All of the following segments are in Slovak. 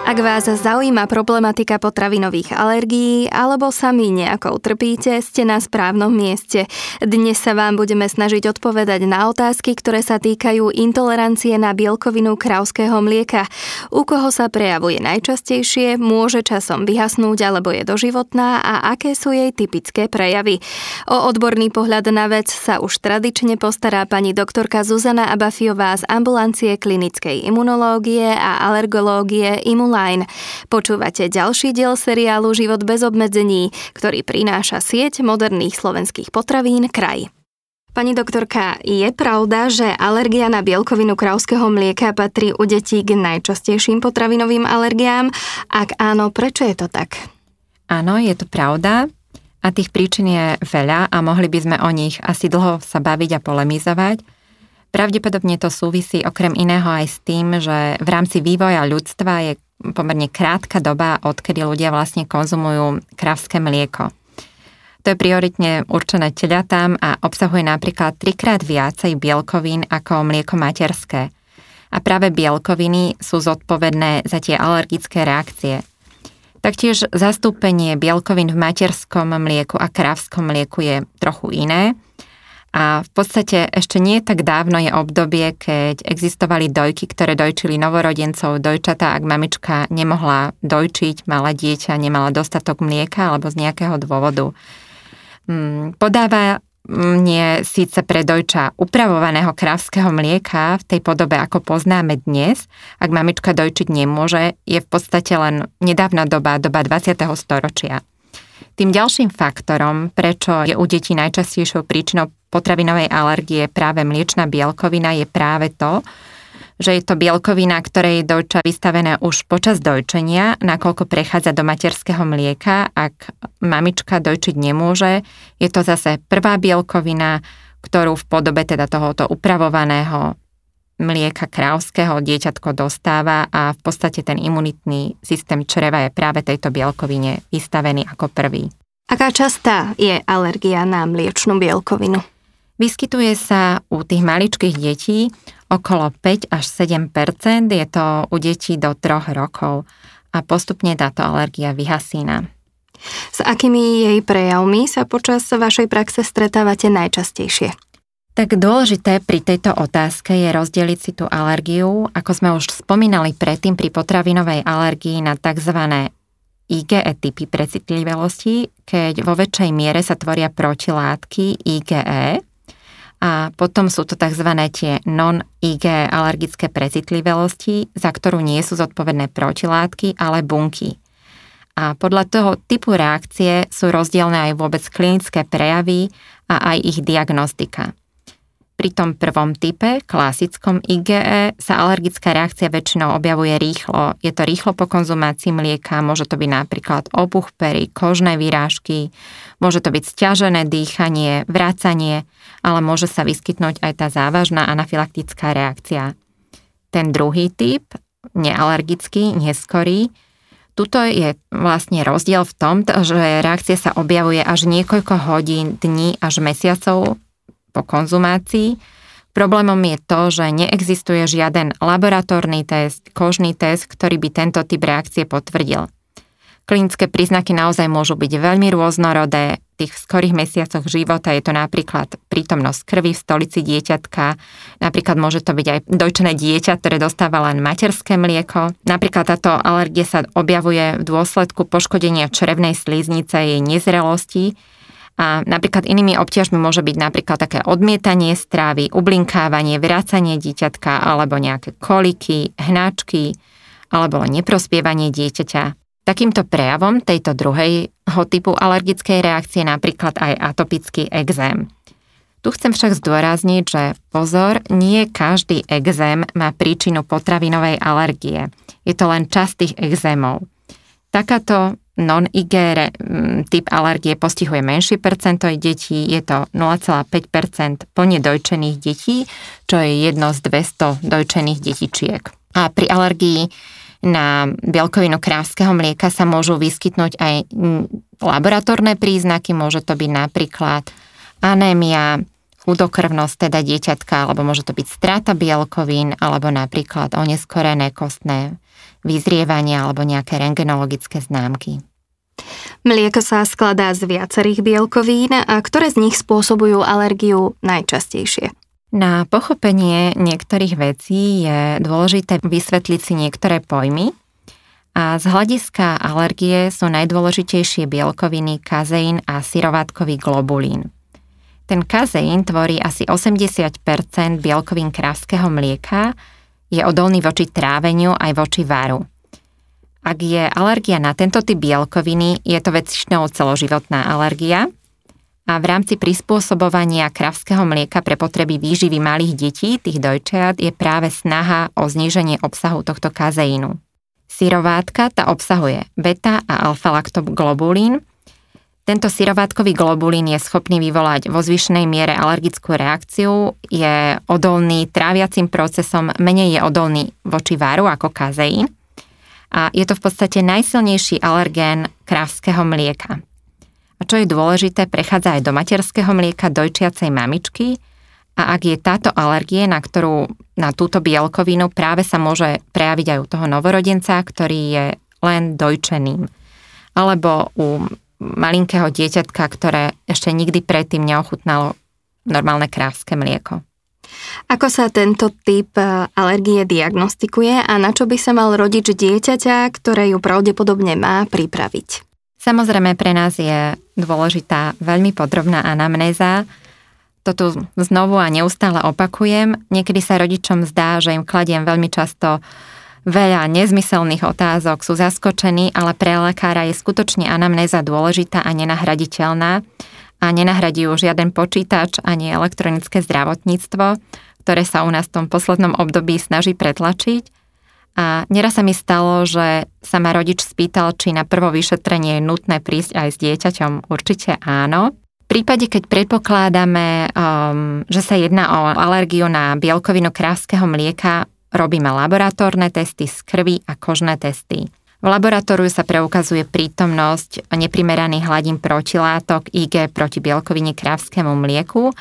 Ak vás zaujíma problematika potravinových alergií alebo sami nejako trpíte, ste na správnom mieste. Dnes sa vám budeme snažiť odpovedať na otázky, ktoré sa týkajú intolerancie na bielkovinu krauského mlieka. U koho sa prejavuje najčastejšie, môže časom vyhasnúť alebo je doživotná a aké sú jej typické prejavy. O odborný pohľad na vec sa už tradične postará pani doktorka Zuzana Abafiová z ambulancie klinickej imunológie a alergológie Imula online. Počúvate ďalší diel seriálu Život bez obmedzení, ktorý prináša sieť moderných slovenských potravín Kraj. Pani doktorka, je pravda, že alergia na bielkovinu krauského mlieka patrí u detí k najčastejším potravinovým alergiám? Ak áno, prečo je to tak? Áno, je to pravda a tých príčin je veľa a mohli by sme o nich asi dlho sa baviť a polemizovať. Pravdepodobne to súvisí okrem iného aj s tým, že v rámci vývoja ľudstva je pomerne krátka doba, odkedy ľudia vlastne konzumujú kravské mlieko. To je prioritne určené teľatám a obsahuje napríklad trikrát viacej bielkovín ako mlieko materské. A práve bielkoviny sú zodpovedné za tie alergické reakcie. Taktiež zastúpenie bielkovín v materskom mlieku a kravskom mlieku je trochu iné – a v podstate ešte nie tak dávno je obdobie, keď existovali dojky, ktoré dojčili novorodencov, dojčata, ak mamička nemohla dojčiť, mala dieťa, nemala dostatok mlieka alebo z nejakého dôvodu. Mm, podáva nie síce pre dojča upravovaného krávského mlieka v tej podobe, ako poznáme dnes, ak mamička dojčiť nemôže, je v podstate len nedávna doba, doba 20. storočia. Tým ďalším faktorom, prečo je u detí najčastejšou príčinou potravinovej alergie práve mliečna bielkovina je práve to, že je to bielkovina, ktorej je dojča vystavené už počas dojčenia, nakoľko prechádza do materského mlieka. Ak mamička dojčiť nemôže, je to zase prvá bielkovina, ktorú v podobe teda tohoto upravovaného mlieka krávského dieťatko dostáva a v podstate ten imunitný systém čreva je práve tejto bielkovine vystavený ako prvý. Aká častá je alergia na mliečnú bielkovinu? Vyskytuje sa u tých maličkých detí okolo 5 až 7% je to u detí do 3 rokov a postupne táto alergia vyhasína. S akými jej prejavmi sa počas vašej praxe stretávate najčastejšie? Tak dôležité pri tejto otázke je rozdeliť si tú alergiu, ako sme už spomínali predtým pri potravinovej alergii na tzv. IgE typy precitlivelosti, keď vo väčšej miere sa tvoria protilátky IgE, a potom sú to tzv. tie non-IG alergické precitlivelosti, za ktorú nie sú zodpovedné protilátky, ale bunky. A podľa toho typu reakcie sú rozdielne aj vôbec klinické prejavy a aj ich diagnostika. Pri tom prvom type, klasickom IgE, sa alergická reakcia väčšinou objavuje rýchlo. Je to rýchlo po konzumácii mlieka, môže to byť napríklad obuch pery, kožné výrážky, môže to byť stiažené dýchanie, vracanie, ale môže sa vyskytnúť aj tá závažná anafylaktická reakcia. Ten druhý typ, nealergický, neskorý, Tuto je vlastne rozdiel v tom, že reakcia sa objavuje až niekoľko hodín, dní až mesiacov po konzumácii. Problémom je to, že neexistuje žiaden laboratórny test, kožný test, ktorý by tento typ reakcie potvrdil. Klinické príznaky naozaj môžu byť veľmi rôznorodé. V tých skorých mesiacoch života je to napríklad prítomnosť krvi v stolici dieťatka, napríklad môže to byť aj dojčené dieťa, ktoré dostáva len materské mlieko. Napríklad táto alergia sa objavuje v dôsledku poškodenia črevnej slíznice jej nezrelosti, a napríklad inými obťažmi môže byť napríklad také odmietanie strávy, ublinkávanie, vracanie dieťatka alebo nejaké koliky, hnačky alebo neprospievanie dieťaťa. Takýmto prejavom tejto druhého typu alergickej reakcie napríklad aj atopický exém. Tu chcem však zdôrazniť, že pozor, nie každý exém má príčinu potravinovej alergie. Je to len časť tých exémov. Takáto non-IG mm, typ alergie postihuje menšie percento detí, je to 0,5% plne dojčených detí, čo je jedno z 200 dojčených detičiek. A pri alergii na bielkovinu krávského mlieka sa môžu vyskytnúť aj laboratórne príznaky, môže to byť napríklad anémia, chudokrvnosť teda dieťatka, alebo môže to byť strata bielkovín, alebo napríklad oneskorené kostné vyzrievanie alebo nejaké rengenologické známky. Mlieko sa skladá z viacerých bielkovín a ktoré z nich spôsobujú alergiu najčastejšie? Na pochopenie niektorých vecí je dôležité vysvetliť si niektoré pojmy a z hľadiska alergie sú najdôležitejšie bielkoviny kazeín a syrovátkový globulín. Ten kazeín tvorí asi 80% bielkovín krávského mlieka, je odolný voči tráveniu aj voči varu. Ak je alergia na tento typ bielkoviny, je to väčšinou celoživotná alergia a v rámci prispôsobovania kravského mlieka pre potreby výživy malých detí, tých dojčiat, je práve snaha o zníženie obsahu tohto kazeínu. Syrovátka tá obsahuje beta a alfa-laktoglobulín. Tento syrovátkový globulín je schopný vyvolať vo zvyšnej miere alergickú reakciu, je odolný tráviacim procesom, menej je odolný voči váru ako kazeín a je to v podstate najsilnejší alergén krávského mlieka. A čo je dôležité, prechádza aj do materského mlieka dojčiacej mamičky a ak je táto alergie, na ktorú na túto bielkovinu práve sa môže prejaviť aj u toho novorodenca, ktorý je len dojčeným. Alebo u malinkého dieťatka, ktoré ešte nikdy predtým neochutnalo normálne krávské mlieko. Ako sa tento typ e, alergie diagnostikuje a na čo by sa mal rodič dieťaťa, ktoré ju pravdepodobne má, pripraviť? Samozrejme pre nás je dôležitá veľmi podrobná anamnéza. To tu znovu a neustále opakujem. Niekedy sa rodičom zdá, že im kladiem veľmi často veľa nezmyselných otázok, sú zaskočení, ale pre lekára je skutočne anamnéza dôležitá a nenahraditeľná a nenahradí ju žiaden počítač ani elektronické zdravotníctvo, ktoré sa u nás v tom poslednom období snaží pretlačiť. A neraz sa mi stalo, že sa ma rodič spýtal, či na prvo vyšetrenie je nutné prísť aj s dieťaťom. Určite áno. V prípade, keď predpokladáme, um, že sa jedná o alergiu na bielkovinu krávského mlieka, robíme laboratórne testy z krvi a kožné testy. V laboratóriu sa preukazuje prítomnosť neprimeraných hladín protilátok IG proti bielkovine krávskému mlieku.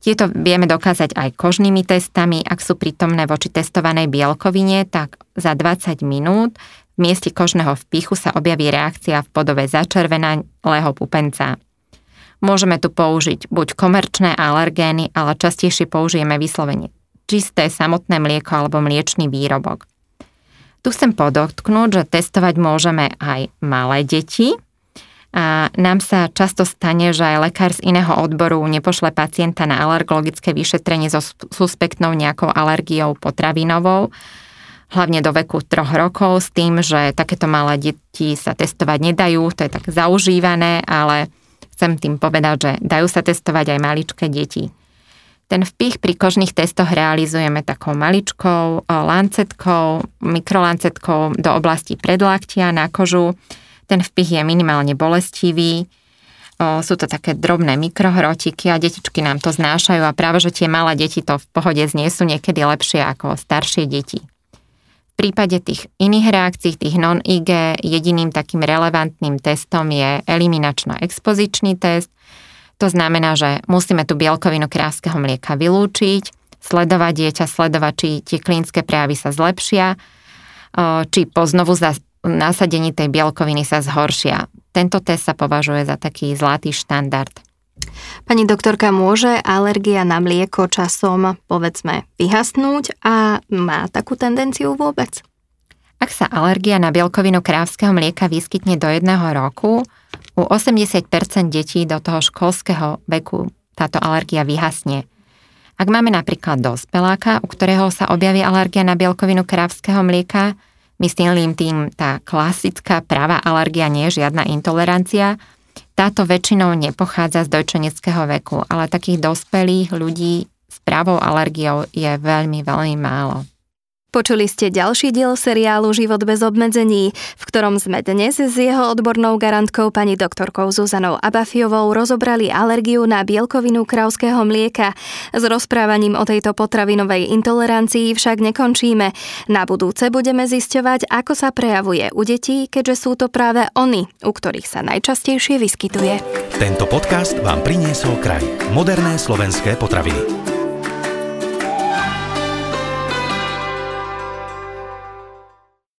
Tieto vieme dokázať aj kožnými testami. Ak sú prítomné voči testovanej bielkovine, tak za 20 minút v mieste kožného vpichu sa objaví reakcia v podobe začervenalého pupenca. Môžeme tu použiť buď komerčné alergény, ale častejšie použijeme vyslovene čisté samotné mlieko alebo mliečný výrobok. Tu chcem podotknúť, že testovať môžeme aj malé deti, a nám sa často stane, že aj lekár z iného odboru nepošle pacienta na alergologické vyšetrenie so suspektnou nejakou alergiou potravinovou, hlavne do veku troch rokov, s tým, že takéto malé deti sa testovať nedajú, to je tak zaužívané, ale chcem tým povedať, že dajú sa testovať aj maličké deti. Ten vpich pri kožných testoch realizujeme takou maličkou lancetkou, mikrolancetkou do oblasti predlaktia na kožu. Ten vpich je minimálne bolestivý, sú to také drobné mikrohrotiky a detičky nám to znášajú a práve, že tie malé deti to v pohode zniesú niekedy lepšie ako staršie deti. V prípade tých iných reakcií, tých non-IG, jediným takým relevantným testom je eliminačno-expozičný test, to znamená, že musíme tú bielkovinu krávskeho mlieka vylúčiť, sledovať dieťa, sledovať, či tie klinické prejavy sa zlepšia, či po znovu nasadení tej bielkoviny sa zhoršia. Tento test sa považuje za taký zlatý štandard. Pani doktorka, môže alergia na mlieko časom, povedzme, vyhasnúť a má takú tendenciu vôbec? Ak sa alergia na bielkovinu krávskeho mlieka vyskytne do jedného roku, u 80% detí do toho školského veku táto alergia vyhasne. Ak máme napríklad dospeláka, u ktorého sa objaví alergia na bielkovinu krávskeho mlieka, myslím tým tá klasická pravá alergia, nie je žiadna intolerancia, táto väčšinou nepochádza z dojčeneckého veku, ale takých dospelých ľudí s pravou alergiou je veľmi, veľmi málo. Počuli ste ďalší diel seriálu Život bez obmedzení, v ktorom sme dnes s jeho odbornou garantkou pani doktorkou Zuzanou Abafiovou rozobrali alergiu na bielkovinu krauského mlieka. S rozprávaním o tejto potravinovej intolerancii však nekončíme. Na budúce budeme zisťovať, ako sa prejavuje u detí, keďže sú to práve oni, u ktorých sa najčastejšie vyskytuje. Tento podcast vám priniesol kraj. Moderné slovenské potraviny.